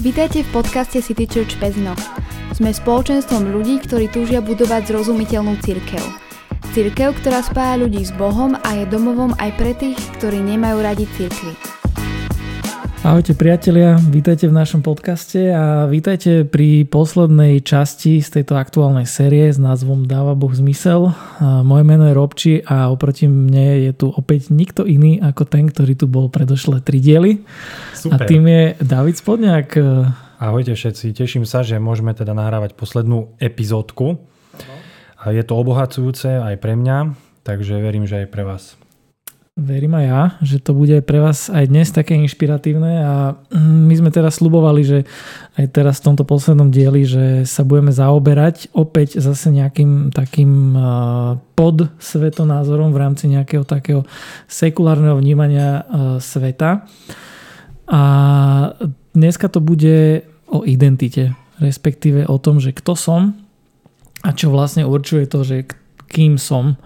Vítajte v podcaste City Church Pezno. Sme spoločenstvom ľudí, ktorí túžia budovať zrozumiteľnú cirkev. Cirkev, ktorá spája ľudí s Bohom a je domovom aj pre tých, ktorí nemajú radi cirkvy. Ahojte priatelia, vítajte v našom podcaste a vítajte pri poslednej časti z tejto aktuálnej série s názvom Dáva Boh zmysel. Moje meno je Robči a oproti mne je tu opäť nikto iný ako ten, ktorý tu bol predošle tri diely. Super. A tým je David Spodňák. Ahojte všetci, teším sa, že môžeme teda nahrávať poslednú epizódku. A je to obohacujúce aj pre mňa, takže verím, že aj pre vás. Verím aj ja, že to bude pre vás aj dnes také inšpiratívne a my sme teraz slubovali, že aj teraz v tomto poslednom dieli, že sa budeme zaoberať opäť zase nejakým takým pod svetonázorom v rámci nejakého takého sekulárneho vnímania sveta. A dneska to bude o identite, respektíve o tom, že kto som a čo vlastne určuje to, že kým som.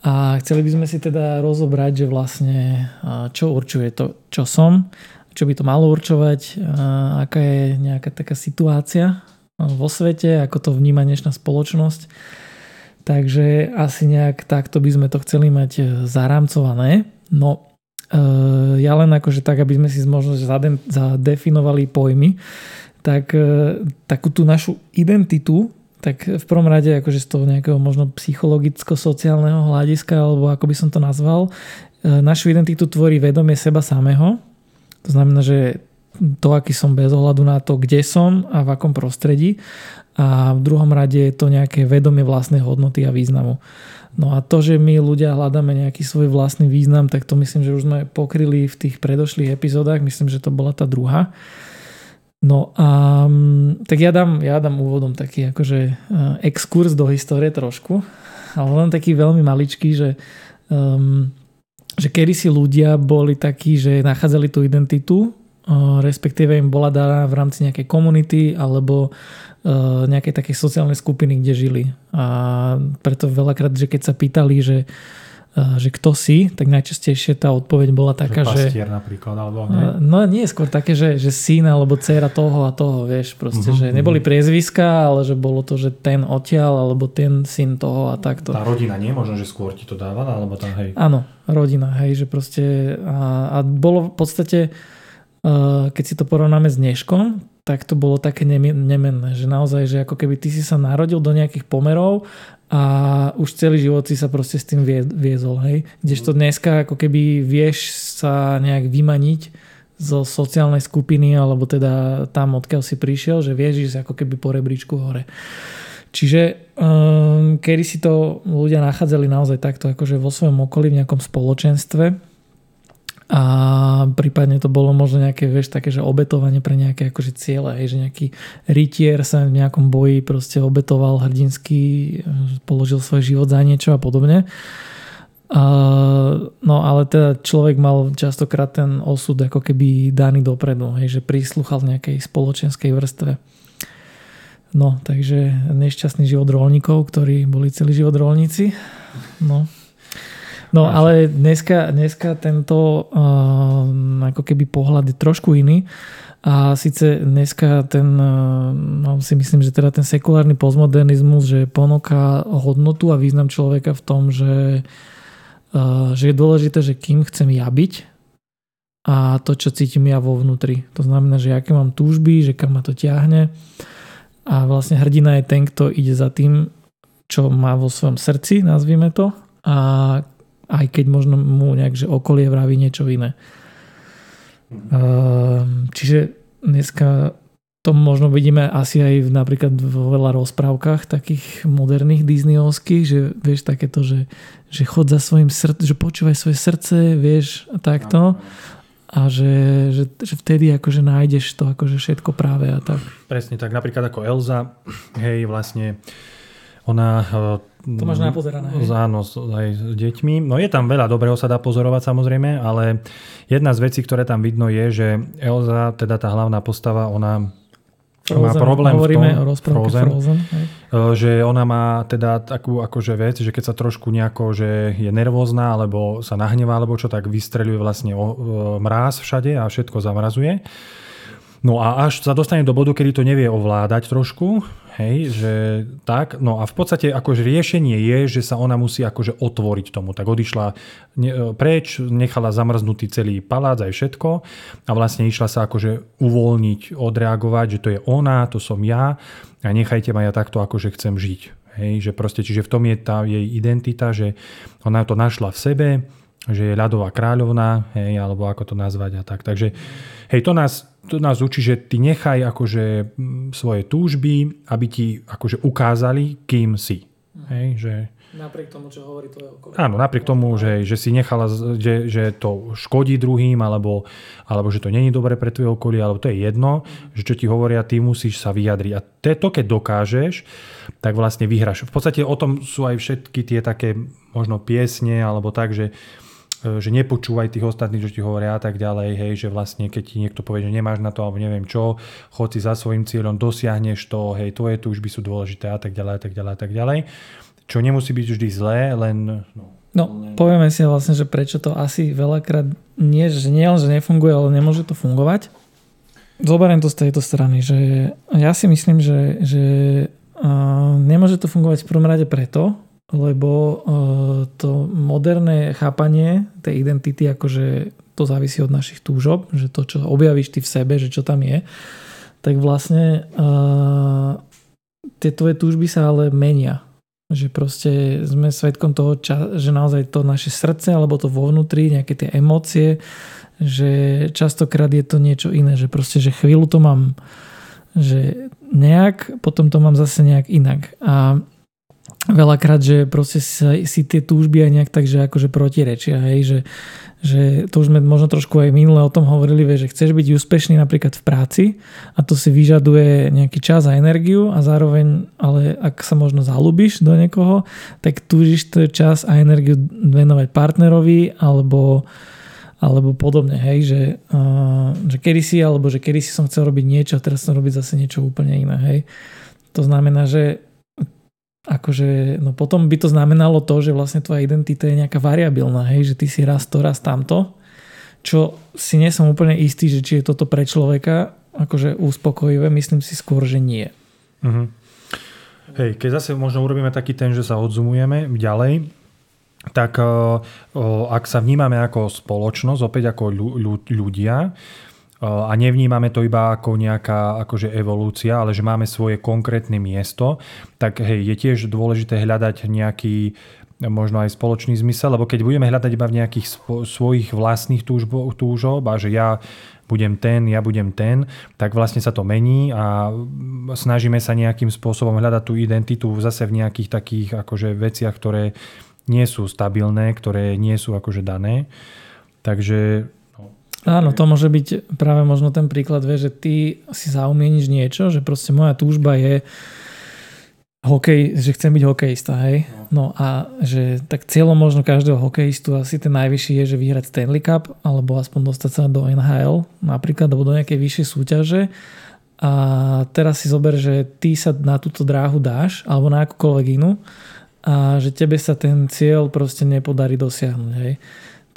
A chceli by sme si teda rozobrať, že vlastne čo určuje to, čo som, čo by to malo určovať, aká je nejaká taká situácia vo svete, ako to vníma dnešná spoločnosť. Takže asi nejak takto by sme to chceli mať e, zarámcované. No e, ja len akože tak, aby sme si možno zadefinovali pojmy, tak e, takú tú našu identitu tak v prvom rade akože z toho nejakého možno psychologicko-sociálneho hľadiska, alebo ako by som to nazval, e, našu identitu tvorí vedomie seba samého. To znamená, že to, aký som bez ohľadu na to, kde som a v akom prostredí. A v druhom rade je to nejaké vedomie vlastnej hodnoty a významu. No a to, že my ľudia hľadáme nejaký svoj vlastný význam, tak to myslím, že už sme pokryli v tých predošlých epizódach. Myslím, že to bola tá druhá. No a mm, tak ja dám, ja dám úvodom taký akože uh, exkurs do histórie trošku, ale len taký veľmi maličký, že, um, že kedy si ľudia boli takí, že nachádzali tú identitu, uh, respektíve im bola daná v rámci nejakej komunity alebo uh, nejakej takej sociálnej skupiny, kde žili. A preto veľakrát, že keď sa pýtali, že uh, že kto si, tak najčastejšie tá odpoveď bola taká, že... Pastier napríklad, alebo nie? No nie, skôr také, že, že syn alebo dcera toho a toho, vieš, proste, uh-huh, že neboli priezviska, ale že bolo to, že ten odtiaľ, alebo ten syn toho a takto. Tá rodina nie, možno, že skôr ti to dávala, alebo tam, hej. Áno, rodina, hej, že proste a, a bolo v podstate, uh, keď si to porovnáme s dneškom, tak to bolo také nemenné, že naozaj, že ako keby ty si sa narodil do nejakých pomerov a už celý život si sa proste s tým viezol, hej. Kdežto dneska ako keby vieš sa nejak vymaniť zo sociálnej skupiny alebo teda tam, odkiaľ si prišiel, že vieš ísť ako keby po rebríčku hore. Čiže um, kedy si to ľudia nachádzali naozaj takto akože vo svojom okolí v nejakom spoločenstve a prípadne to bolo možno nejaké, vieš, také, že obetovanie pre nejaké akože ciele, hej, že nejaký rytier sa v nejakom boji proste obetoval hrdinsky, položil svoj život za niečo a podobne. A, no ale teda človek mal častokrát ten osud ako keby daný dopredu, hej, že prísluchal nejakej spoločenskej vrstve. No, takže nešťastný život rolníkov, ktorí boli celý život rolníci. No, No ale dneska, dneska tento uh, ako keby pohľad je trošku iný. A síce dneska ten, uh, no si myslím, že teda ten sekulárny postmodernizmus, že ponúka hodnotu a význam človeka v tom, že, uh, že je dôležité, že kým chcem ja byť a to, čo cítim ja vo vnútri. To znamená, že aké mám túžby, že kam ma to ťahne a vlastne hrdina je ten, kto ide za tým, čo má vo svojom srdci, nazvime to, a aj keď možno mu nejak, že okolie vraví niečo iné. Mm. Čiže dneska to možno vidíme asi aj v, napríklad vo veľa rozprávkach takých moderných Disneyovských, že vieš takéto, že, že chod za svojim srdcom, že počúvaj svoje srdce, vieš, takto. A že, že, že vtedy akože nájdeš to akože všetko práve a tak. Presne tak, napríklad ako Elza, hej, vlastne ona to máš napozerané. Áno, aj s deťmi. No je tam veľa dobrého sa dá pozorovať samozrejme, ale jedna z vecí, ktoré tam vidno je, že Elza, teda tá hlavná postava, ona Frozen, má problém Hovoríme v tom, o Frozen, Frozen hej. E, že ona má teda takú akože vec, že keď sa trošku nejako, že je nervózna alebo sa nahnevá alebo čo, tak vystreľuje vlastne o, mráz všade a všetko zamrazuje. No a až sa dostane do bodu, kedy to nevie ovládať trošku, hej, že tak, no a v podstate akože riešenie je, že sa ona musí akože otvoriť tomu. Tak odišla ne, preč, nechala zamrznutý celý palác aj všetko a vlastne išla sa akože uvoľniť, odreagovať, že to je ona, to som ja a nechajte ma ja takto akože chcem žiť. Hej, že proste, čiže v tom je tá jej identita, že ona to našla v sebe, že je ľadová kráľovná, hej, alebo ako to nazvať a tak. Takže hej, to nás, to nás učí, že ty nechaj akože svoje túžby, aby ti akože ukázali, kým si. Hej, že... Napriek tomu, čo hovorí tvoje okolie. Áno, napriek tomu, že, že si nechala, že, že to škodí druhým, alebo, alebo že to není dobre pre tvoje okolie, alebo to je jedno, mm. že čo ti hovoria, ty musíš sa vyjadriť. A to, keď dokážeš, tak vlastne vyhráš. V podstate o tom sú aj všetky tie také možno piesne, alebo tak, že že nepočúvaj tých ostatných, čo ti hovoria a tak ďalej, hej, že vlastne keď ti niekto povie, že nemáš na to alebo neviem čo, chod si za svojim cieľom, dosiahneš to, hej, tvoje túžby sú dôležité a tak ďalej a tak ďalej a tak ďalej. Čo nemusí byť vždy zlé, len... No, no povieme si vlastne, že prečo to asi veľakrát nie, že nie že nefunguje, ale nemôže to fungovať. Zoberiem to z tejto strany, že ja si myslím, že, že uh, nemôže to fungovať v prvom rade preto, lebo e, to moderné chápanie tej identity, akože to závisí od našich túžob, že to, čo objavíš ty v sebe, že čo tam je, tak vlastne uh, tie tvoje túžby sa ale menia. Že proste sme svetkom toho, že naozaj to naše srdce alebo to vo vnútri, nejaké tie emócie, že častokrát je to niečo iné, že proste, že chvíľu to mám že nejak, potom to mám zase nejak inak. A veľakrát, že proste si, si tie túžby aj nejak tak, že akože protirečia, hej, že, že to už sme možno trošku aj minule o tom hovorili, že chceš byť úspešný napríklad v práci a to si vyžaduje nejaký čas a energiu a zároveň, ale ak sa možno zalúbiš do niekoho, tak túžiš ten čas a energiu venovať partnerovi alebo alebo podobne, hej, že, uh, že kedy si, alebo že kedy si som chcel robiť niečo a teraz som robiť zase niečo úplne iné, hej. To znamená, že akože, no potom by to znamenalo to, že vlastne tvoja identita je nejaká variabilná, hej, že ty si raz to, raz tamto, čo si nie som úplne istý, že či je toto pre človeka akože uspokojivé, myslím si skôr, že nie. Uh-huh. Hej, keď zase možno urobíme taký ten, že sa odzumujeme ďalej, tak uh, uh, ak sa vnímame ako spoločnosť, opäť ako ľudia, a nevnímame to iba ako nejaká akože evolúcia, ale že máme svoje konkrétne miesto, tak hej, je tiež dôležité hľadať nejaký možno aj spoločný zmysel, lebo keď budeme hľadať iba v nejakých svojich vlastných túžbo, túžob a že ja budem ten, ja budem ten, tak vlastne sa to mení a snažíme sa nejakým spôsobom hľadať tú identitu zase v nejakých takých akože veciach, ktoré nie sú stabilné, ktoré nie sú akože dané. Takže Áno, to môže byť práve možno ten príklad, vie, že ty si zaumieníš niečo, že proste moja túžba je hokej, že chcem byť hokejista, hej. No. A že tak cieľom možno každého hokejistu asi ten najvyšší je, že vyhrať Stanley Cup alebo aspoň dostať sa do NHL napríklad alebo do nejakej vyššej súťaže. A teraz si zober, že ty sa na túto dráhu dáš alebo na akúkoľvek inú a že tebe sa ten cieľ proste nepodarí dosiahnuť, hej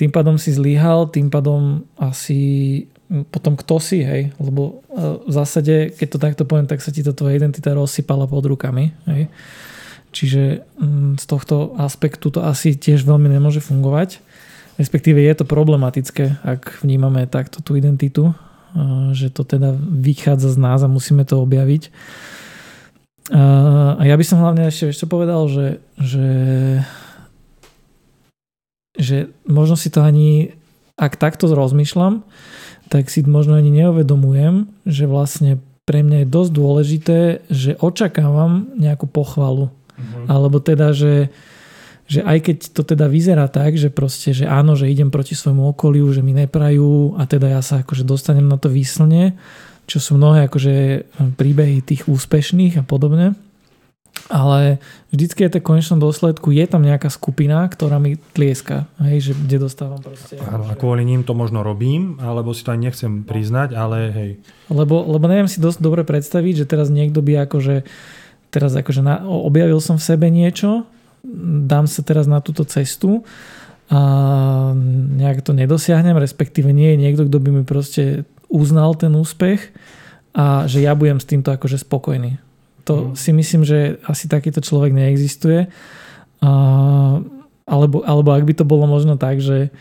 tým pádom si zlyhal, tým pádom asi potom kto si, hej, lebo e, v zásade, keď to takto poviem, tak sa ti to tvoja identita rozsypala pod rukami, hej. Čiže z tohto aspektu to asi tiež veľmi nemôže fungovať. Respektíve je to problematické, ak vnímame takto tú identitu, e, že to teda vychádza z nás a musíme to objaviť. E, a ja by som hlavne ešte, ešte povedal, že, že že možno si to ani, ak takto rozmýšľam, tak si možno ani neuvedomujem, že vlastne pre mňa je dosť dôležité, že očakávam nejakú pochvalu. Mm-hmm. Alebo teda, že, že aj keď to teda vyzerá tak, že proste, že áno, že idem proti svojmu okoliu, že mi neprajú a teda ja sa akože dostanem na to výslne, čo sú mnohé akože príbehy tých úspešných a podobne, ale vždycky je to v konečnom dôsledku, je tam nejaká skupina, ktorá mi tlieska, hej, že kde dostávam proste. Áno, a kvôli ním to možno robím, alebo si to ani nechcem priznať, ale hej. Lebo, lebo neviem si dosť dobre predstaviť, že teraz niekto by akože, teraz akože na, objavil som v sebe niečo, dám sa teraz na túto cestu a nejak to nedosiahnem, respektíve nie je niekto, kto by mi proste uznal ten úspech a že ja budem s týmto akože spokojný. To mm. si myslím, že asi takýto človek neexistuje. A, alebo, alebo ak by to bolo možno tak, že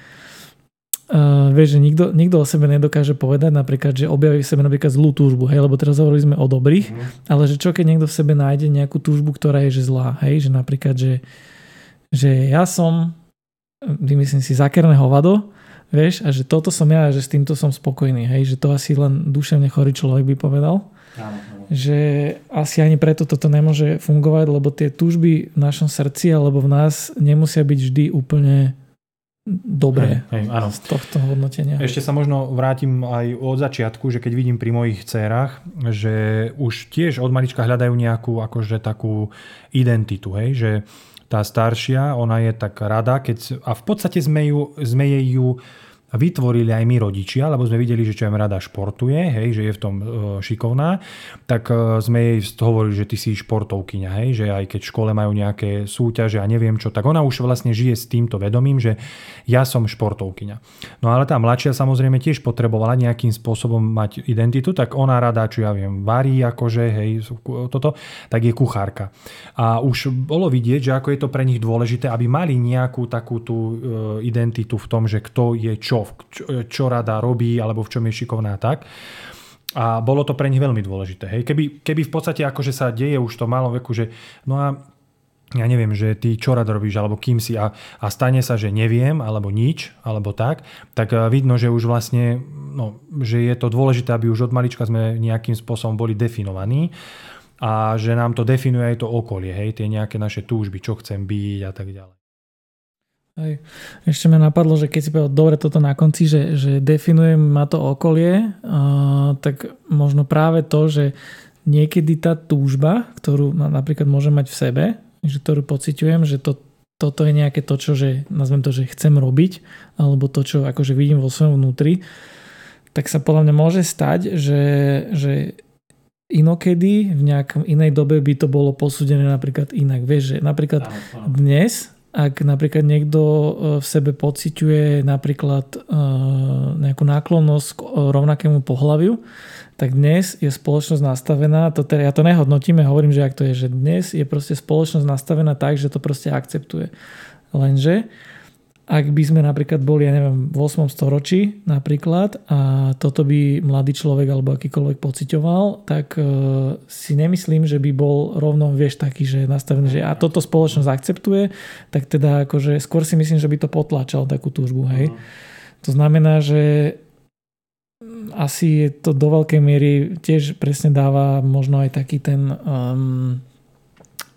Uh, vieš, že nikto, nikto o sebe nedokáže povedať napríklad, že objaví v sebe napríklad zlú túžbu, hej, lebo teraz hovorili sme o dobrých, mm. ale že čo keď niekto v sebe nájde nejakú túžbu, ktorá je že zlá, hej, že napríklad, že, že ja som, vymyslím si, zakerné hovado, vieš, a že toto som ja že s týmto som spokojný, hej, že to asi len duševne chorý človek by povedal. Že asi ani preto toto nemôže fungovať, lebo tie túžby v našom srdci alebo v nás nemusia byť vždy úplne dobré hej, hej, áno. z tohto hodnotenia. Ešte sa možno vrátim aj od začiatku, že keď vidím pri mojich dcerách, že už tiež od malička hľadajú nejakú akože takú identitu, hej, že tá staršia, ona je tak rada, keď, a v podstate sme, ju, sme jej ju vytvorili aj my rodičia, lebo sme videli, že čo aj rada športuje, hej, že je v tom e, šikovná, tak e, sme jej hovorili, že ty si športovkyňa, hej, že aj keď v škole majú nejaké súťaže a neviem čo, tak ona už vlastne žije s týmto vedomím, že ja som športovkyňa. No ale tá mladšia samozrejme tiež potrebovala nejakým spôsobom mať identitu, tak ona rada, čo ja viem, varí akože, hej, toto, tak je kuchárka. A už bolo vidieť, že ako je to pre nich dôležité, aby mali nejakú takú tú e, identitu v tom, že kto je čo čo, čo rada robí alebo v čom je šikovná tak. A bolo to pre nich veľmi dôležité. Hej. Keby, keby v podstate akože sa deje už to malom veku, že no a ja neviem, že ty čo rád robíš, alebo kým si a, a stane sa, že neviem, alebo nič, alebo tak, tak eh, vidno, že už vlastne, no, že je to dôležité, aby už od malička sme nejakým spôsobom boli definovaní a že nám to definuje aj to okolie, hej, tie nejaké naše túžby, čo chcem byť a tak ďalej. Hej. Ešte ma napadlo, že keď si povedal dobre toto na konci, že, že definujem ma to okolie, uh, tak možno práve to, že niekedy tá túžba, ktorú napríklad môžem mať v sebe, že ktorú pociťujem, že to, toto je nejaké to, čo že, nazvem to, že chcem robiť, alebo to, čo akože vidím vo svojom vnútri, tak sa podľa mňa môže stať, že, že inokedy v nejakom inej dobe by to bolo posúdené napríklad inak. Vieš, že napríklad dnes ak napríklad niekto e, v sebe pociťuje napríklad e, nejakú náklonnosť k rovnakému pohľaviu, tak dnes je spoločnosť nastavená, to teda, ja to nehodnotím, ja hovorím, že ak to je, že dnes je proste spoločnosť nastavená tak, že to proste akceptuje. Lenže ak by sme napríklad boli, ja neviem, v 8. storočí napríklad a toto by mladý človek alebo akýkoľvek pocitoval, tak e, si nemyslím, že by bol rovno, vieš, taký, že nastavený, že a toto spoločnosť akceptuje, tak teda akože skôr si myslím, že by to potláčal takú túžbu, hej. Uh-huh. To znamená, že asi to do veľkej miery tiež presne dáva možno aj taký ten um,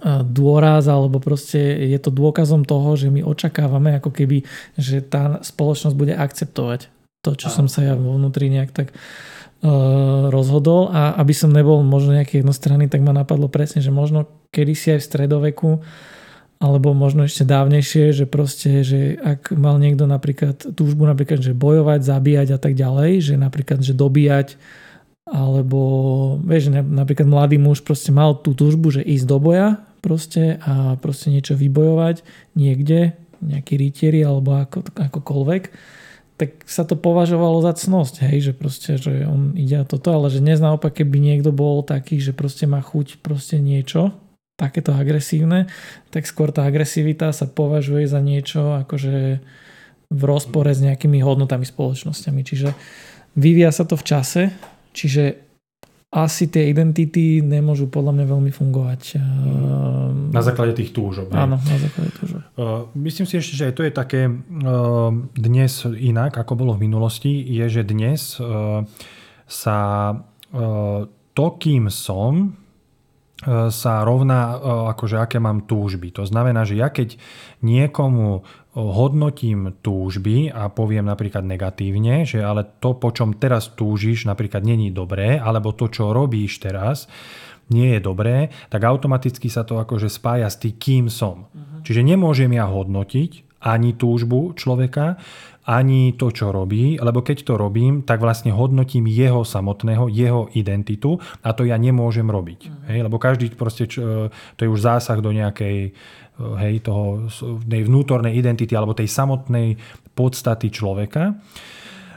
dôraz alebo proste je to dôkazom toho, že my očakávame ako keby, že tá spoločnosť bude akceptovať to, čo som sa ja vnútri nejak tak uh, rozhodol. A aby som nebol možno nejaký jednostranný, tak ma napadlo presne, že možno kedysi aj v stredoveku alebo možno ešte dávnejšie, že proste, že ak mal niekto napríklad túžbu napríklad, že bojovať, zabíjať a tak ďalej, že napríklad, že dobíjať alebo vieš, napríklad mladý muž proste mal tú túžbu, že ísť do boja proste a proste niečo vybojovať niekde, nejaký rytieri alebo ako, akokoľvek, tak sa to považovalo za cnosť, hej, že proste, že on ide a toto, ale že dnes naopak, keby niekto bol taký, že proste má chuť proste niečo, takéto agresívne, tak skôr tá agresivita sa považuje za niečo akože v rozpore s nejakými hodnotami spoločnosťami. Čiže vyvíja sa to v čase, čiže asi tie identity nemôžu podľa mňa veľmi fungovať. Mm. Na základe tých túžob. Áno, na základe túžob. Uh, myslím si ešte, že to je také uh, dnes inak, ako bolo v minulosti, je, že dnes sa to, kým som, sa rovná akože aké mám túžby. To znamená, že ja keď niekomu hodnotím túžby a poviem napríklad negatívne, že ale to, po čom teraz túžiš, napríklad není dobré, alebo to, čo robíš teraz, nie je dobré, tak automaticky sa to akože spája s tým, kým som. Uh-huh. Čiže nemôžem ja hodnotiť ani túžbu človeka, ani to, čo robí, lebo keď to robím, tak vlastne hodnotím jeho samotného, jeho identitu a to ja nemôžem robiť. Uh-huh. Hej? Lebo každý proste, čo, to je už zásah do nejakej hej, toho, tej vnútornej identity alebo tej samotnej podstaty človeka.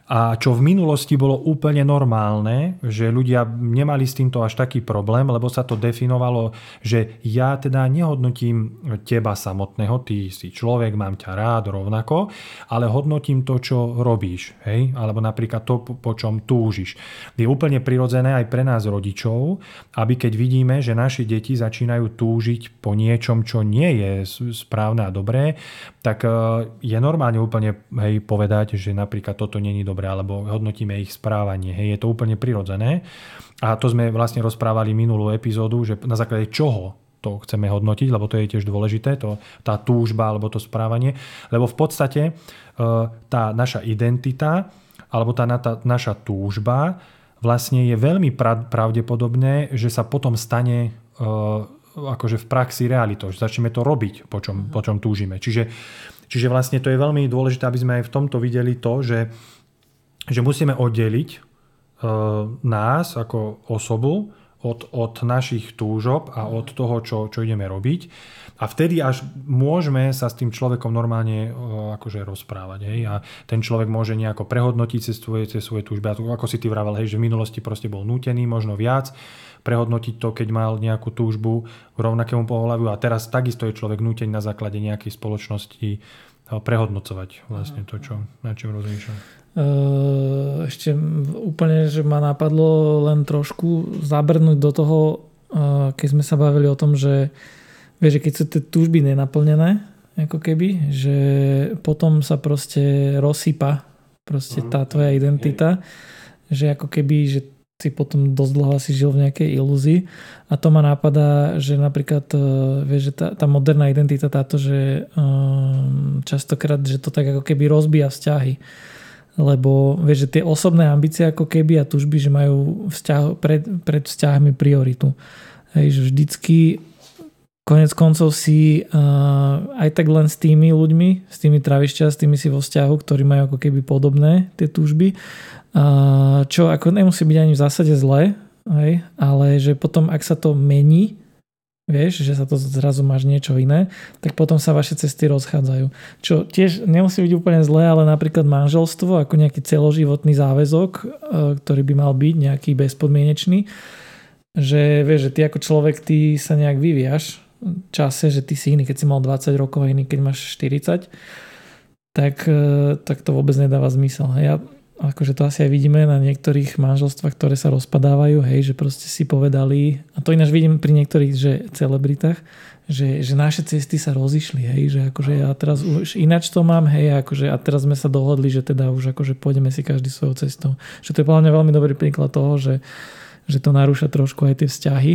A čo v minulosti bolo úplne normálne, že ľudia nemali s týmto až taký problém, lebo sa to definovalo, že ja teda nehodnotím teba samotného, ty si človek, mám ťa rád rovnako, ale hodnotím to, čo robíš, hej? alebo napríklad to, po čom túžiš. Je úplne prirodzené aj pre nás rodičov, aby keď vidíme, že naši deti začínajú túžiť po niečom, čo nie je správne a dobré, tak e, je normálne úplne hej, povedať, že napríklad toto není dobré, alebo hodnotíme ich správanie. Hej, je to úplne prirodzené. A to sme vlastne rozprávali minulú epizódu, že na základe čoho to chceme hodnotiť, lebo to je tiež dôležité, to, tá túžba alebo to správanie. Lebo v podstate e, tá naša identita alebo tá, tá naša túžba vlastne je veľmi pravdepodobné, že sa potom stane e, akože v praxi realitou, že začneme to robiť, po čom, po čom túžime. Čiže, čiže vlastne to je veľmi dôležité, aby sme aj v tomto videli to, že, že musíme oddeliť e, nás ako osobu od, od našich túžob a od toho, čo, čo ideme robiť. A vtedy až môžeme sa s tým človekom normálne uh, akože rozprávať. Hej? A ten človek môže nejako prehodnotiť cez svoje, cez svoje túžby. Ako si ty vravel, hej, že v minulosti proste bol nútený, možno viac prehodnotiť to, keď mal nejakú túžbu k rovnakému pohľaviu a teraz takisto je človek nútený na základe nejakej spoločnosti eh, prehodnocovať vlastne to, čo, na čím rozmýšľa. Eh, ešte úplne, že ma napadlo len trošku zabrnúť do toho, eh, keď sme sa bavili o tom, že vieš, keď sú tie túžby nenaplnené, ako keby, že potom sa proste rozsypa proste tá tvoja identita, že ako keby, že si potom dosť dlho asi žil v nejakej ilúzii. A to ma napadá, že napríklad e, vieš, že tá, tá moderná identita táto, že um, častokrát, že to tak ako keby rozbíja vzťahy lebo vieš, že tie osobné ambície ako keby a tužby, že majú vzťah, pred, pred vzťahmi prioritu. Hej, že vždycky konec koncov si uh, aj tak len s tými ľuďmi, s tými tráviš s tými si vo vzťahu, ktorí majú ako keby podobné tie túžby čo ako nemusí byť ani v zásade zlé, hej, ale že potom, ak sa to mení, vieš, že sa to zrazu máš niečo iné, tak potom sa vaše cesty rozchádzajú. Čo tiež nemusí byť úplne zlé, ale napríklad manželstvo ako nejaký celoživotný záväzok, e, ktorý by mal byť nejaký bezpodmienečný, že vieš, že ty ako človek, ty sa nejak vyvíjaš čase, že ty si iný, keď si mal 20 rokov a iný, keď máš 40, tak, e, tak to vôbec nedáva zmysel. Ja akože to asi aj vidíme na niektorých manželstvách, ktoré sa rozpadávajú, hej, že proste si povedali, a to ináč vidím pri niektorých, že celebritách, že, že naše cesty sa rozišli, hej, že akože ja teraz už ináč to mám, hej, akože a teraz sme sa dohodli, že teda už akože pôjdeme si každý svojou cestou. Že to je podľa mňa veľmi dobrý príklad toho, že, že to narúša trošku aj tie vzťahy.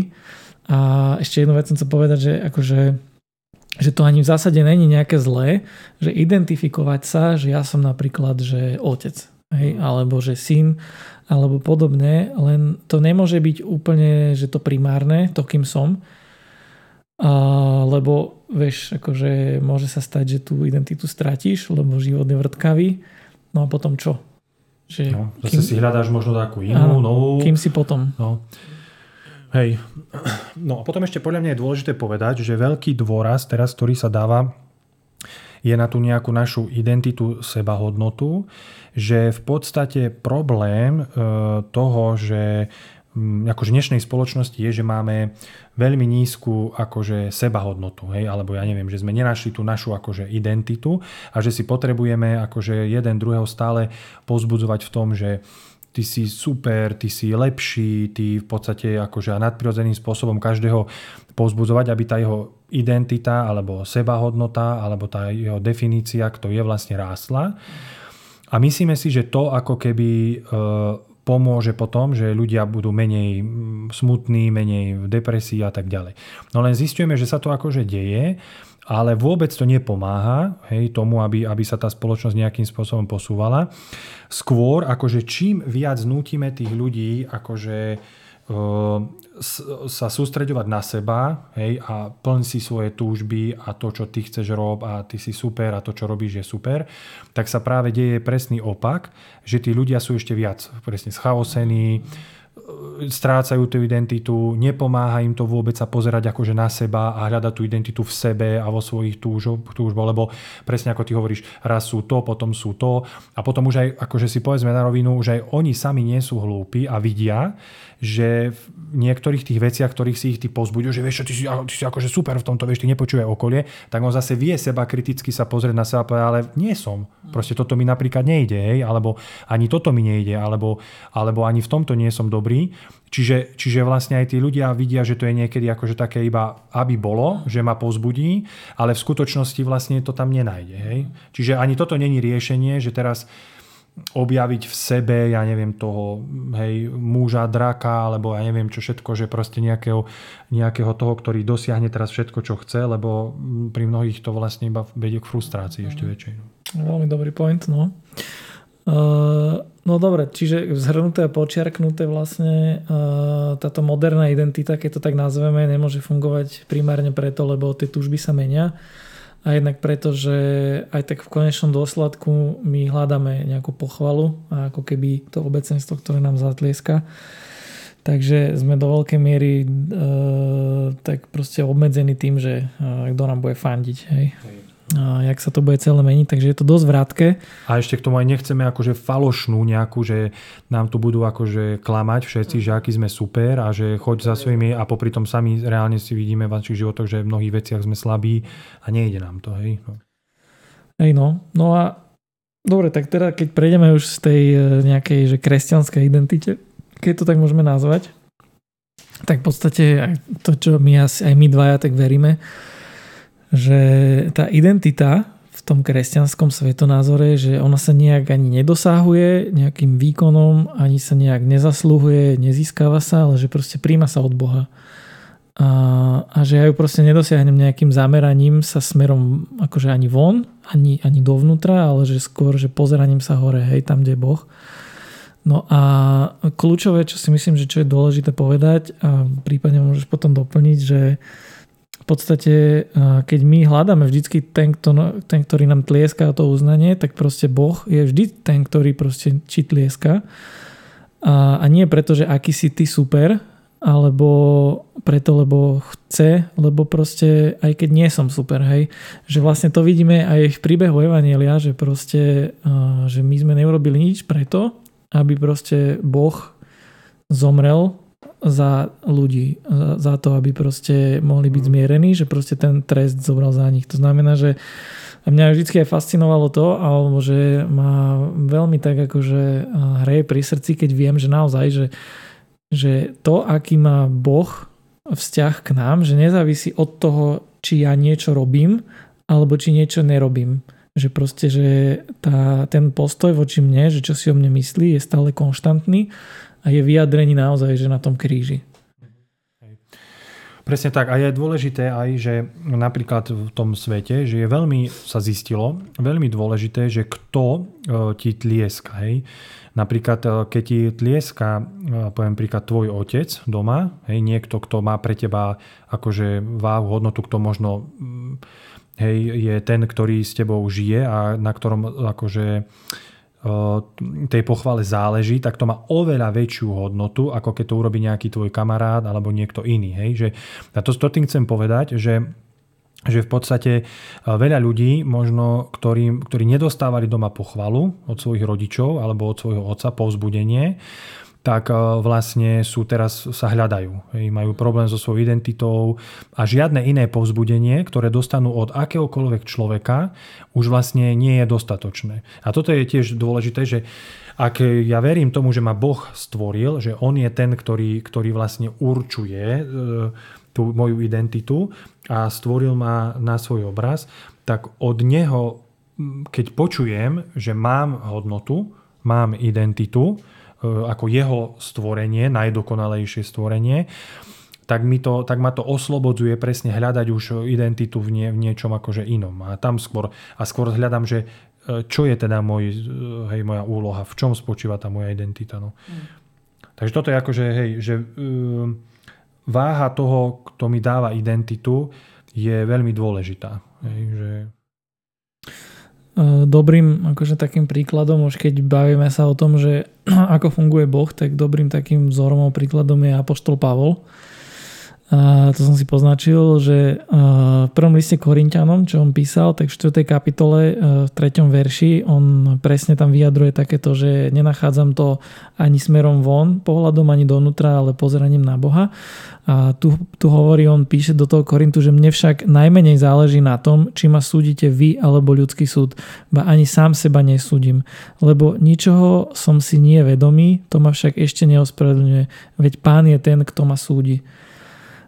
A ešte jednu vec som chcel povedať, že akože že to ani v zásade není nejaké zlé, že identifikovať sa, že ja som napríklad, že otec hej, alebo že syn, alebo podobne, len to nemôže byť úplne, že to primárne, to kým som, a, lebo vieš, akože môže sa stať, že tú identitu stratíš, lebo život je vrtkavý, no a potom čo? Že no, zase kým, si hľadáš možno takú inú, áno, novú. Kým si potom. No. Hej. No a potom ešte podľa mňa je dôležité povedať, že veľký dôraz teraz, ktorý sa dáva je na tú nejakú našu identitu, sebahodnotu, že v podstate problém e, toho, že akože v dnešnej spoločnosti je, že máme veľmi nízku akože sebahodnotu, hej, alebo ja neviem, že sme nenašli tú našu akože identitu a že si potrebujeme akože jeden druhého stále pozbudzovať v tom, že ty si super, ty si lepší, ty v podstate akože nadprirodzeným spôsobom každého pozbudzovať, aby tá jeho identita alebo sebahodnota alebo tá jeho definícia, kto je vlastne rástla. A myslíme si, že to ako keby e, pomôže potom, že ľudia budú menej smutní, menej v depresii a tak ďalej. No len zistujeme, že sa to akože deje ale vôbec to nepomáha hej, tomu, aby, aby sa tá spoločnosť nejakým spôsobom posúvala. Skôr, akože čím viac nutíme tých ľudí akože sa sústreďovať na seba hej, a plň si svoje túžby a to, čo ty chceš rob a ty si super a to, čo robíš, je super, tak sa práve deje presný opak, že tí ľudia sú ešte viac presne schaosení, strácajú tú identitu, nepomáha im to vôbec sa pozerať akože na seba a hľadať tú identitu v sebe a vo svojich túžoch, túžbo, lebo presne ako ty hovoríš, raz sú to, potom sú to a potom už aj, akože si povedzme na rovinu, už aj oni sami nie sú hlúpi a vidia, že v niektorých tých veciach, ktorých si ich ty pozbudil, že vieš čo, ty si, ty si akože super v tomto, vieš, ty nepočuje okolie, tak on zase vie seba kriticky sa pozrieť na seba ale nie som. Proste toto mi napríklad nejde, hej, alebo ani toto mi nejde, alebo, alebo ani v tomto nie som dobrý. Čiže, čiže vlastne aj tí ľudia vidia, že to je niekedy akože také iba, aby bolo, že ma pozbudí, ale v skutočnosti vlastne to tam nenájde. Hej? Čiže ani toto není riešenie, že teraz objaviť v sebe, ja neviem, toho hej, muža, draka, alebo ja neviem čo všetko, že proste nejakého, nejakého toho, ktorý dosiahne teraz všetko, čo chce, lebo pri mnohých to vlastne iba vedie k frustrácii ešte väčšej. No. Veľmi dobrý point, no. Uh, no dobre, čiže zhrnuté a počiarknuté vlastne uh, táto moderná identita, keď to tak nazveme, nemôže fungovať primárne preto, lebo tie túžby sa menia a jednak preto, že aj tak v konečnom dôsledku my hľadáme nejakú pochvalu ako keby to obecenstvo, ktoré nám zatlieska. Takže sme do veľkej miery e, tak proste obmedzení tým, že e, kto nám bude fandiť. Hej. hej a jak sa to bude celé meniť, takže je to dosť vrátke. A ešte k tomu aj nechceme akože falošnú nejakú, že nám tu budú akože klamať všetci, že aký sme super a že choď za svojimi a popri tom sami reálne si vidíme v vašich životoch, že v mnohých veciach sme slabí a nejde nám to, hej. No. Hej no, no a dobre, tak teda keď prejdeme už z tej e, nejakej že kresťanskej identite, keď to tak môžeme nazvať, tak v podstate aj to, čo my asi, aj my dvaja tak veríme, že tá identita v tom kresťanskom svetonázore, že ona sa nejak ani nedosahuje nejakým výkonom, ani sa nejak nezaslúhuje, nezískava sa, ale že proste príjma sa od Boha. A, a že ja ju proste nedosiahnem nejakým zameraním sa smerom akože ani von, ani, ani dovnútra, ale že skôr, že pozeraním sa hore, hej, tam, kde je Boh. No a kľúčové, čo si myslím, že čo je dôležité povedať a prípadne môžeš potom doplniť, že v podstate, keď my hľadáme vždycky ten, kto, ten, ktorý nám tlieska to uznanie, tak proste Boh je vždy ten, ktorý proste či tlieska. A, a nie preto, že aký si ty super, alebo preto, lebo chce, lebo proste aj keď nie som super, hej, že vlastne to vidíme aj v príbehu Evanielia, že proste, že my sme neurobili nič preto, aby proste Boh zomrel za ľudí, za, to, aby proste mohli byť mhm. zmierení, že proste ten trest zobral za nich. To znamená, že mňa vždy aj fascinovalo to, alebo že ma veľmi tak akože hreje pri srdci, keď viem, že naozaj, že, že to, aký má Boh vzťah k nám, že nezávisí od toho, či ja niečo robím, alebo či niečo nerobím. Že proste, že tá, ten postoj voči mne, že čo si o mne myslí, je stále konštantný a je vyjadrení naozaj, že na tom kríži. Presne tak. A je dôležité aj, že napríklad v tom svete, že je veľmi, sa zistilo, veľmi dôležité, že kto e, ti tlieska. Hej. Napríklad, e, keď ti tlieska, e, poviem príklad, tvoj otec doma, hej, niekto, kto má pre teba akože váhu, hodnotu, kto možno mm, hej, je ten, ktorý s tebou žije a na ktorom akože tej pochvale záleží, tak to má oveľa väčšiu hodnotu, ako keď to urobí nejaký tvoj kamarát alebo niekto iný. Hej? Že, a to, to tým chcem povedať, že že v podstate veľa ľudí, možno, ktorí, ktorí nedostávali doma pochvalu od svojich rodičov alebo od svojho otca, povzbudenie, tak e, vlastne sú teraz, sa hľadajú. Majú problém so svojou identitou a žiadne iné povzbudenie, ktoré dostanú od akéhokoľvek človeka, už vlastne nie je dostatočné. A toto je tiež dôležité, že ak ja verím tomu, že ma Boh stvoril, že On je ten, ktorý, ktorý vlastne určuje e, tú moju identitu a stvoril ma na svoj obraz, tak od Neho, keď počujem, že mám hodnotu, mám identitu, ako jeho stvorenie, najdokonalejšie stvorenie, tak, mi to, tak ma to oslobodzuje presne hľadať už identitu v, nie, v niečom akože inom. A tam skôr, a skôr hľadám, že e, čo je teda môj, e, hej, moja úloha, v čom spočíva tá moja identita. No. Mm. Takže toto je akože, hej, že um, váha toho, kto mi dáva identitu, je veľmi dôležitá. Hej, že... dobrým akože takým príkladom, už keď bavíme sa o tom, že ako funguje Boh, tak dobrým takým vzorom a príkladom je Apoštol Pavol, to som si poznačil, že v prvom liste Korintianom, čo on písal, tak v 4. kapitole v 3. verši on presne tam vyjadruje takéto, že nenachádzam to ani smerom von pohľadom, ani donútra, ale pozeraním na Boha. A tu, tu hovorí, on píše do toho Korintu, že mne však najmenej záleží na tom, či ma súdite vy alebo ľudský súd. Ba ani sám seba nesúdim, lebo ničoho som si nie vedomý, to ma však ešte neospravedlňuje, veď pán je ten, kto ma súdi.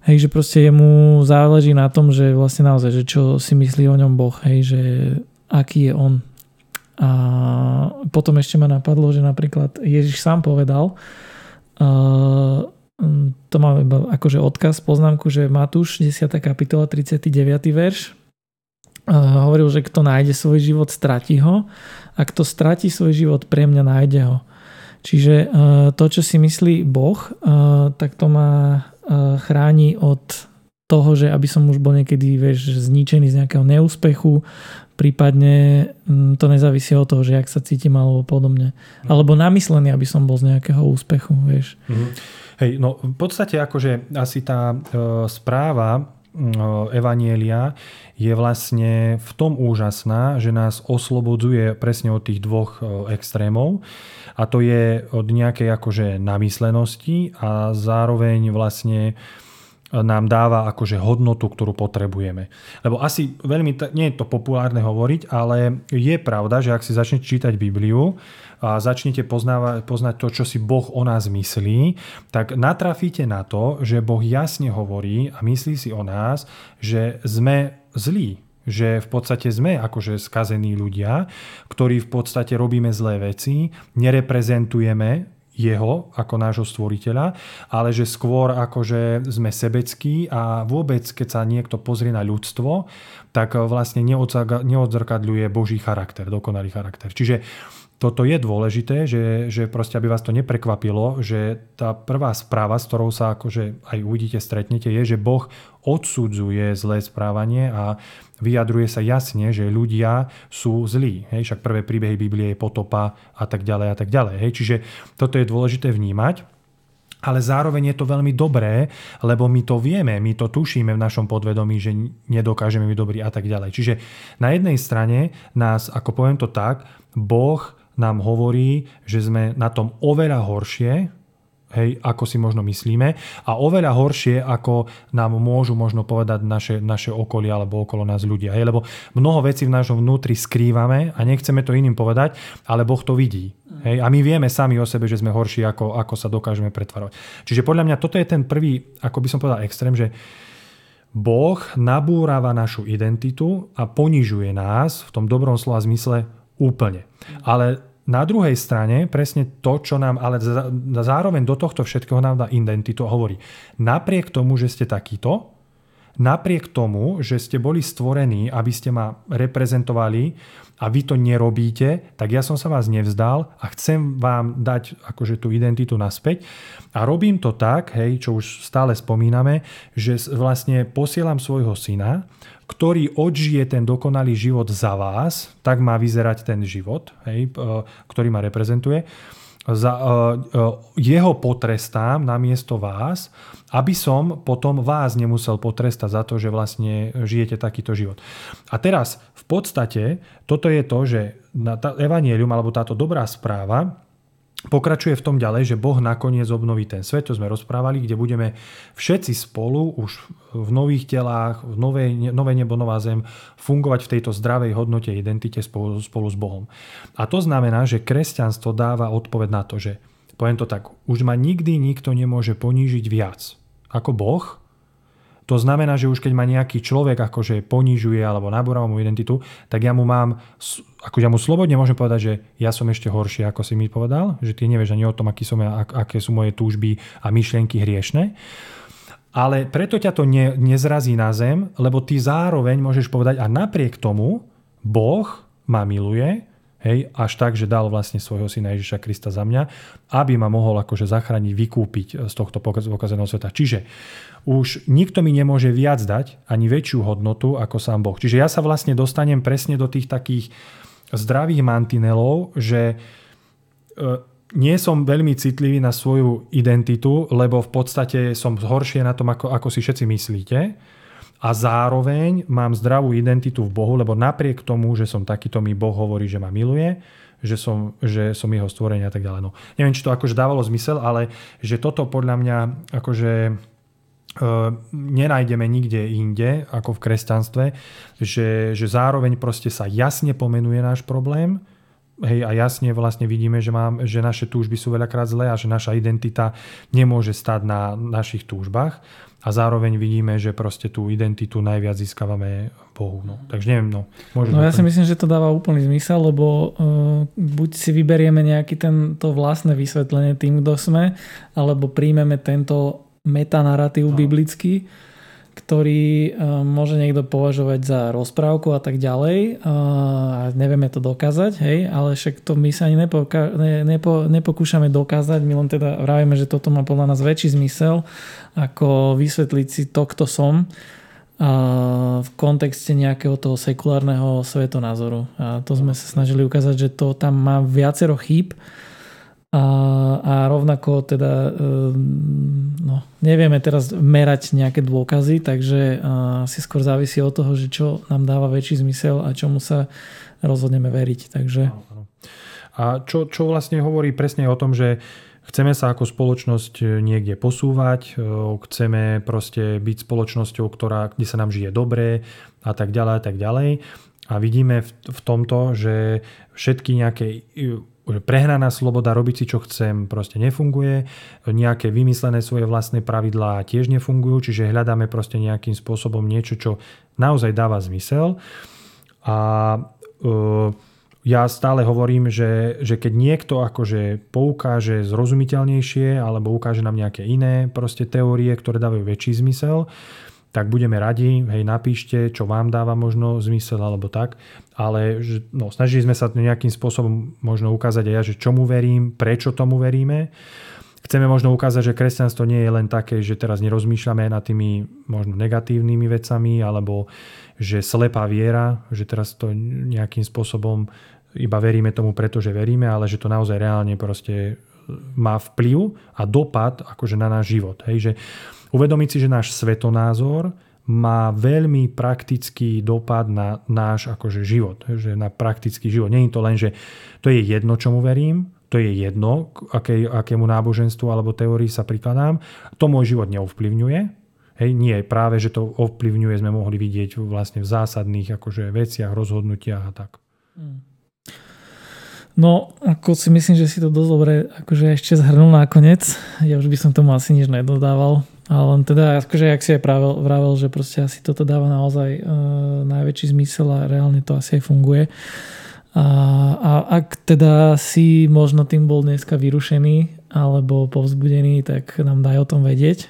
Hej, že proste jemu záleží na tom, že vlastne naozaj, že čo si myslí o ňom Boh, hej, že aký je on. A potom ešte ma napadlo, že napríklad Ježiš sám povedal, uh, to máme iba akože odkaz, poznámku, že Matúš 10. kapitola 39. verš uh, hovoril, že kto nájde svoj život, stratí ho a kto stratí svoj život, pre mňa nájde ho. Čiže uh, to, čo si myslí Boh, uh, tak to má chráni od toho, že aby som už bol niekedy vieš, zničený z nejakého neúspechu, prípadne mm, to nezávisí od toho, že jak sa cítim alebo podobne. Mm. Alebo namyslený, aby som bol z nejakého úspechu, vieš. Mm. Hej, no v podstate akože asi tá e, správa Evanielia je vlastne v tom úžasná, že nás oslobodzuje presne od tých dvoch e, extrémov. A to je od nejakej akože namyslenosti a zároveň vlastne nám dáva akože hodnotu, ktorú potrebujeme. Lebo asi veľmi, nie je to populárne hovoriť, ale je pravda, že ak si začnete čítať Bibliu a začnete poznávať, poznať to, čo si Boh o nás myslí, tak natrafíte na to, že Boh jasne hovorí a myslí si o nás, že sme zlí, že v podstate sme akože skazení ľudia, ktorí v podstate robíme zlé veci, nereprezentujeme jeho ako nášho stvoriteľa, ale že skôr akože sme sebeckí a vôbec keď sa niekto pozrie na ľudstvo, tak vlastne neodzrkadľuje Boží charakter, dokonalý charakter. Čiže toto je dôležité, že, že proste aby vás to neprekvapilo, že tá prvá správa, s ktorou sa akože aj uvidíte, stretnete, je, že Boh odsudzuje zlé správanie a vyjadruje sa jasne, že ľudia sú zlí. Hej, však prvé príbehy Biblie je potopa a tak ďalej a tak ďalej. Hej, čiže toto je dôležité vnímať ale zároveň je to veľmi dobré, lebo my to vieme, my to tušíme v našom podvedomí, že nedokážeme byť dobrí a tak ďalej. Čiže na jednej strane nás, ako poviem to tak, Boh nám hovorí, že sme na tom oveľa horšie, hej, ako si možno myslíme a oveľa horšie, ako nám môžu možno povedať naše, naše okolie alebo okolo nás ľudia. Hej, lebo mnoho vecí v našom vnútri skrývame a nechceme to iným povedať, ale Boh to vidí. Hej, a my vieme sami o sebe, že sme horší, ako, ako sa dokážeme pretvarovať. Čiže podľa mňa toto je ten prvý, ako by som povedal, extrém, že Boh nabúrava našu identitu a ponižuje nás v tom dobrom slova zmysle úplne. Ale na druhej strane presne to, čo nám ale zároveň do tohto všetkého nám dá identitu hovorí, napriek tomu, že ste takýto, napriek tomu, že ste boli stvorení, aby ste ma reprezentovali a vy to nerobíte, tak ja som sa vás nevzdal a chcem vám dať akože tú identitu naspäť. A robím to tak, hej, čo už stále spomíname, že vlastne posielam svojho syna, ktorý odžije ten dokonalý život za vás, tak má vyzerať ten život, hej, ktorý ma reprezentuje. Za, uh, uh, jeho potrestám namiesto vás, aby som potom vás nemusel potrestať za to, že vlastne žijete takýto život. A teraz v podstate toto je to, že tá evanielium alebo táto dobrá správa Pokračuje v tom ďalej, že Boh nakoniec obnoví ten svet, to sme rozprávali, kde budeme všetci spolu už v nových telách, v novej, nové nebo, nová zem fungovať v tejto zdravej hodnote identite spolu, spolu s Bohom. A to znamená, že kresťanstvo dáva odpoveď na to, že poviem to tak, už ma nikdy nikto nemôže ponížiť viac ako Boh, to znamená, že už keď ma nejaký človek akože ponižuje alebo nabúra mu identitu, tak ja mu mám, ako ja mu slobodne môžem povedať, že ja som ešte horší, ako si mi povedal, že ty nevieš ani o tom, aký som ja, aké sú moje túžby a myšlienky hriešne. Ale preto ťa to ne, nezrazí na zem, lebo ty zároveň môžeš povedať a napriek tomu Boh ma miluje, hej, až tak, že dal vlastne svojho syna Ježiša Krista za mňa, aby ma mohol akože zachrániť, vykúpiť z tohto pokazeného sveta. Čiže už nikto mi nemôže viac dať, ani väčšiu hodnotu ako sám Boh. Čiže ja sa vlastne dostanem presne do tých takých zdravých mantinelov, že nie som veľmi citlivý na svoju identitu, lebo v podstate som horšie na tom, ako, ako si všetci myslíte. A zároveň mám zdravú identitu v Bohu, lebo napriek tomu, že som takýto, mi Boh hovorí, že ma miluje, že som, že som jeho stvorenie a tak ďalej. No, neviem, či to akože dávalo zmysel, ale že toto podľa mňa akože nenájdeme nikde inde, ako v kresťanstve, že, že zároveň proste sa jasne pomenuje náš problém, Hej, a jasne vlastne vidíme, že, mám, že naše túžby sú veľakrát zlé a že naša identita nemôže stať na našich túžbách a zároveň vidíme, že proste tú identitu najviac získavame Bohu. No. Takže neviem, no. no ja si myslím, že to dáva úplný zmysel, lebo uh, buď si vyberieme nejaký tento vlastné vysvetlenie tým, kto sme, alebo príjmeme tento metanaratív no. biblický, ktorý eh, môže niekto považovať za rozprávku a tak ďalej eh, a nevieme to dokázať, hej, ale však to my sa ani nepoka- ne, nepo, nepokúšame dokázať, my len teda vravíme, že toto má podľa nás väčší zmysel, ako vysvetliť si to, kto som eh, v kontexte nejakého toho sekulárneho svetonázoru. A to sme sa snažili ukázať, že to tam má viacero chýb, a, a rovnako teda ehm, no, nevieme teraz merať nejaké dôkazy, takže si skôr závisí od toho, že čo nám dáva väčší zmysel a čomu sa rozhodneme veriť. Takže... A čo, čo vlastne hovorí presne o tom, že chceme sa ako spoločnosť niekde posúvať, e, chceme proste byť spoločnosťou, ktorá, kde sa nám žije dobre a tak ďalej a tak ďalej. A vidíme v, v tomto, že všetky nejaké prehnaná sloboda robiť si čo chcem proste nefunguje, nejaké vymyslené svoje vlastné pravidlá tiež nefungujú, čiže hľadáme proste nejakým spôsobom niečo, čo naozaj dáva zmysel. A uh, ja stále hovorím, že, že keď niekto akože poukáže zrozumiteľnejšie alebo ukáže nám nejaké iné proste teórie, ktoré dávajú väčší zmysel, tak budeme radi, hej, napíšte, čo vám dáva možno zmysel alebo tak, ale no, snažili sme sa nejakým spôsobom možno ukázať aj ja, že čomu verím, prečo tomu veríme. Chceme možno ukázať, že kresťanstvo nie je len také, že teraz nerozmýšľame nad tými možno negatívnymi vecami, alebo že slepá viera, že teraz to nejakým spôsobom iba veríme tomu, pretože veríme, ale že to naozaj reálne proste má vplyv a dopad akože na náš život. Hej, že uvedomiť si, že náš svetonázor má veľmi praktický dopad na náš akože život, že na praktický život. Je to len, že to je jedno, čomu verím, to je jedno, aké, akému náboženstvu alebo teórii sa prikladám, to môj život neovplyvňuje. Hej, nie, práve, že to ovplyvňuje, sme mohli vidieť vlastne v zásadných akože veciach, rozhodnutiach a tak. Hmm. No, ako si myslím, že si to dosť dobre akože ešte zhrnul nakoniec. Ja už by som tomu asi nič nedodával. Ale len teda, akože jak si aj vravel, vravel, že proste asi toto dáva naozaj uh, najväčší zmysel a reálne to asi aj funguje. A, a ak teda si možno tým bol dneska vyrušený alebo povzbudený, tak nám daj o tom vedieť.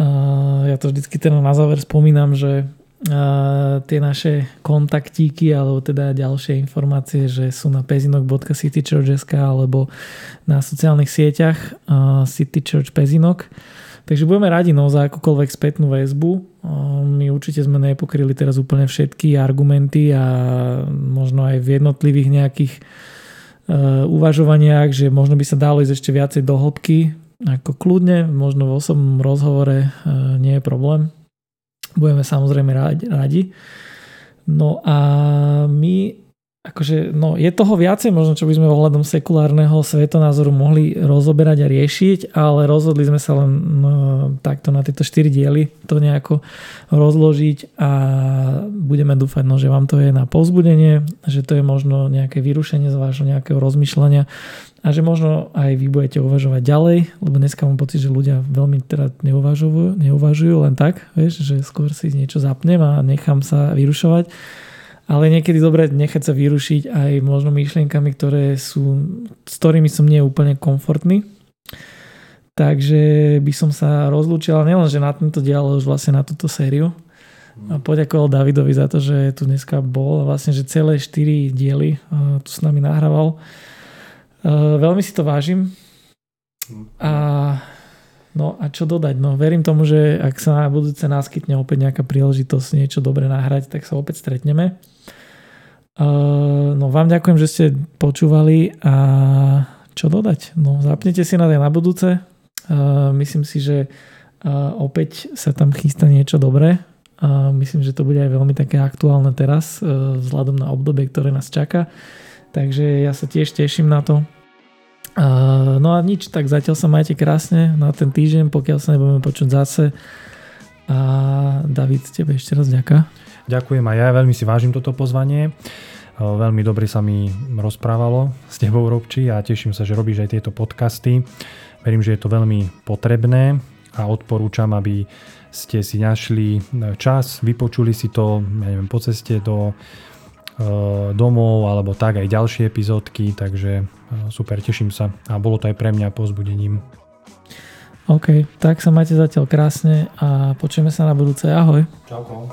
Uh, ja to vždycky teda na záver spomínam, že uh, tie naše kontaktíky alebo teda ďalšie informácie, že sú na pezinok.citychurch.sk alebo na sociálnych sieťach uh, City Church Pezinok. Takže budeme radi no, za akúkoľvek spätnú väzbu. My určite sme nepokryli teraz úplne všetky argumenty a možno aj v jednotlivých nejakých e, uvažovaniach, že možno by sa dalo ísť ešte viacej do hĺbky. Ako kľudne, možno v osobnom rozhovore e, nie je problém. Budeme samozrejme radi. No a my akože, no, je toho viacej možno, čo by sme ohľadom sekulárneho svetonázoru mohli rozoberať a riešiť, ale rozhodli sme sa len no, takto na tieto štyri diely to nejako rozložiť a budeme dúfať, no, že vám to je na povzbudenie, že to je možno nejaké vyrušenie z vášho nejakého rozmýšľania a že možno aj vy budete uvažovať ďalej, lebo dneska mám pocit, že ľudia veľmi teda neuvažujú, neuvažujú len tak, vieš, že skôr si niečo zapnem a nechám sa vyrušovať ale niekedy dobre nechať sa vyrušiť aj možno myšlienkami, ktoré sú, s ktorými som nie úplne komfortný. Takže by som sa rozlúčil, ale nielen, že na tento diel, ale už vlastne na túto sériu. A poďakoval Davidovi za to, že tu dneska bol a vlastne, že celé 4 diely tu s nami nahrával. Veľmi si to vážim. A No a čo dodať? No verím tomu, že ak sa na budúce náskytne opäť nejaká príležitosť niečo dobre nahrať, tak sa opäť stretneme. no vám ďakujem, že ste počúvali a čo dodať? No zapnite si na aj na budúce. myslím si, že opäť sa tam chystá niečo dobré. myslím, že to bude aj veľmi také aktuálne teraz vzhľadom na obdobie, ktoré nás čaká. Takže ja sa tiež teším na to. No a nič, tak zatiaľ sa majte krásne na ten týždeň, pokiaľ sa nebudeme počuť zase. A David, tebe ešte raz ďaká. Ďakujem a ja veľmi si vážim toto pozvanie. Veľmi dobre sa mi rozprávalo s tebou, Robči, a teším sa, že robíš aj tieto podcasty. Verím, že je to veľmi potrebné a odporúčam, aby ste si našli čas, vypočuli si to, ja neviem, po ceste do Eh, domov alebo tak aj ďalšie epizódky, takže eh, super, teším sa a bolo to aj pre mňa pozbudením. OK, tak sa majte zatiaľ krásne a počujeme sa na budúce. Ahoj. Čauko.